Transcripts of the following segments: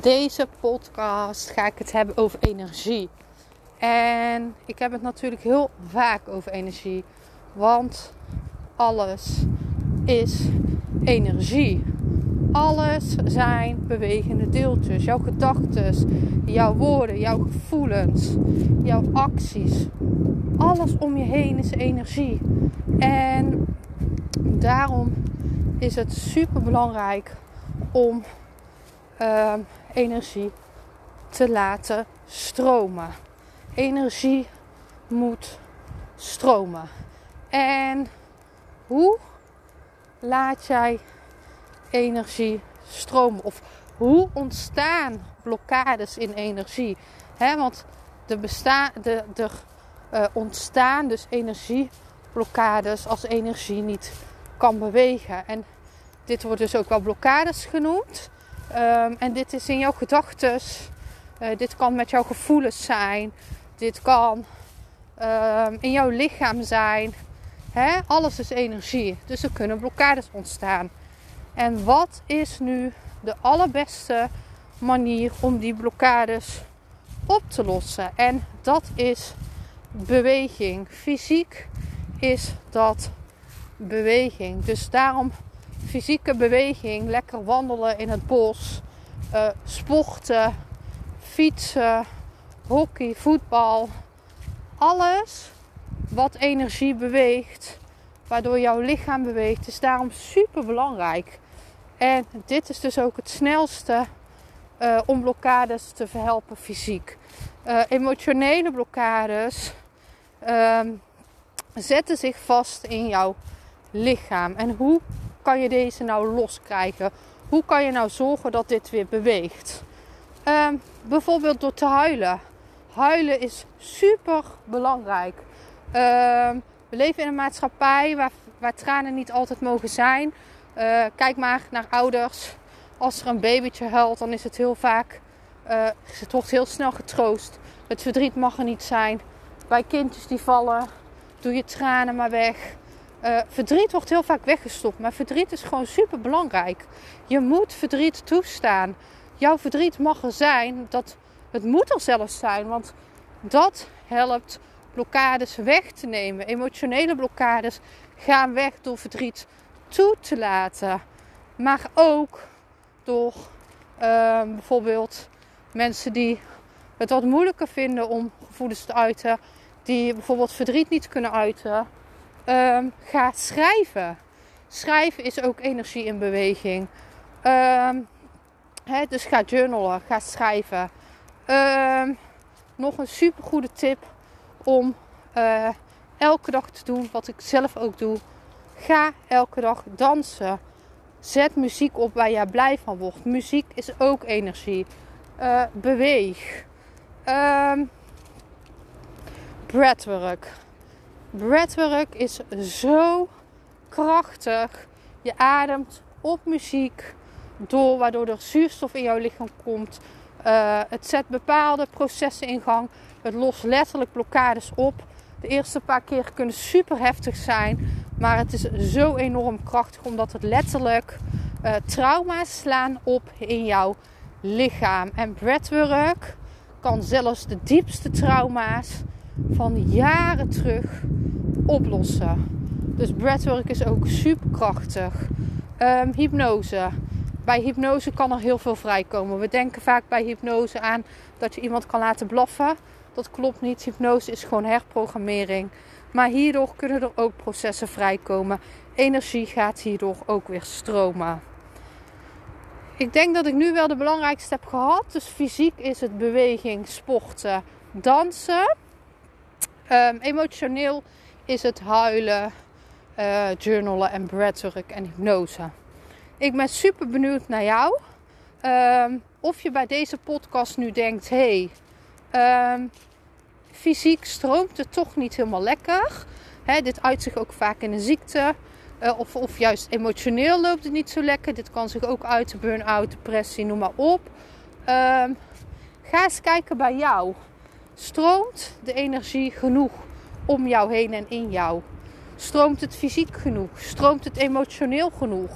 Deze podcast ga ik het hebben over energie. En ik heb het natuurlijk heel vaak over energie. Want alles is energie. Alles zijn bewegende deeltjes. Jouw gedachten, jouw woorden, jouw gevoelens, jouw acties. Alles om je heen is energie. En daarom is het super belangrijk om uh, energie te laten stromen. Energie moet stromen. En hoe laat jij energie stromen? Of hoe ontstaan blokkades in energie? Want er, de, uh, ontstaan dus energieblokkades als energie niet kan bewegen. En dit wordt dus ook wel blokkades genoemd. Um, en dit is in jouw gedachten. Uh, dit kan met jouw gevoelens zijn. Dit kan um, in jouw lichaam zijn. Alles is energie. Dus er kunnen blokkades ontstaan. En wat is nu de allerbeste manier om die blokkades op te lossen? En dat is beweging. Fysiek is dat beweging. Dus daarom fysieke beweging, lekker wandelen in het bos, uh, sporten, fietsen, hockey, voetbal. Alles wat energie beweegt, waardoor jouw lichaam beweegt, is daarom super belangrijk. En dit is dus ook het snelste uh, om blokkades te verhelpen fysiek. Uh, emotionele blokkades uh, zetten zich vast in jouw lichaam. En hoe kan je deze nou loskrijgen? Hoe kan je nou zorgen dat dit weer beweegt? Um, bijvoorbeeld door te huilen. Huilen is super belangrijk. Um, we leven in een maatschappij waar, waar, tranen niet altijd mogen zijn. Uh, kijk maar naar ouders. Als er een babytje huilt, dan is het heel vaak. Het wordt heel snel getroost. Het verdriet mag er niet zijn. Bij kindjes die vallen, doe je tranen maar weg. Uh, verdriet wordt heel vaak weggestopt, maar verdriet is gewoon super belangrijk. Je moet verdriet toestaan. Jouw verdriet mag er zijn, dat, het moet er zelfs zijn, want dat helpt blokkades weg te nemen. Emotionele blokkades gaan weg door verdriet toe te laten, maar ook door uh, bijvoorbeeld mensen die het wat moeilijker vinden om gevoelens te uiten, die bijvoorbeeld verdriet niet kunnen uiten um, ga schrijven. Schrijven is ook energie in beweging. Um, dus ga journalen, ga schrijven. Um, nog een super goede tip om uh, elke dag te doen, wat ik zelf ook doe. Ga elke dag dansen. Zet muziek op waar je blij van wordt. Muziek is ook energie. Uh, beweeg. Breathwork. Breathwork is zo krachtig. Je ademt op muziek door, waardoor er zuurstof in jouw lichaam komt. Uh, het zet bepaalde processen in gang. Het lost letterlijk blokkades op. De eerste paar keer kunnen super heftig zijn, maar het is zo enorm krachtig omdat het letterlijk uh, trauma's slaan op in jouw lichaam. En breathwork kan zelfs de diepste trauma's van jaren terug oplossen. Dus breathwork is ook super krachtig. Um, hypnose. Bij hypnose kan er heel veel vrijkomen. We denken vaak bij hypnose aan dat je iemand kan laten blaffen. Dat klopt niet. Hypnose is gewoon herprogrammering. Maar hierdoor kunnen er ook processen vrijkomen. Energie gaat hierdoor ook weer stromen. Ik denk dat ik nu wel de belangrijkste heb gehad. Dus fysiek is het beweging, sporten, dansen. Um, emotioneel is het huilen, uh, journalen en breathwork en hypnose. Ik ben super benieuwd naar jou. Ehm, of je bij deze podcast nu denkt: hé, hey, um, fysiek stroomt het toch niet helemaal lekker. Dit uit zich ook vaak in een ziekte. Uh, of, of juist emotioneel loopt het niet zo lekker. Dit kan zich ook uit burn-out, depressie, noem maar op. Ga eens kijken bij jou. Stroomt de energie genoeg om jou heen en in jou? Stroomt het fysiek genoeg? Stroomt het emotioneel genoeg?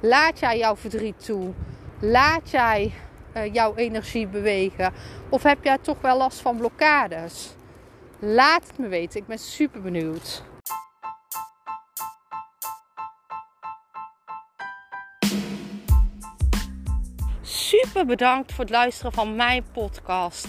Laat jij jouw verdriet toe? Laat jij uh, jouw energie bewegen? Of heb jij toch wel last van blokkades? Laat het me weten. Ik ben super benieuwd. Super bedankt voor het luisteren van mijn podcast.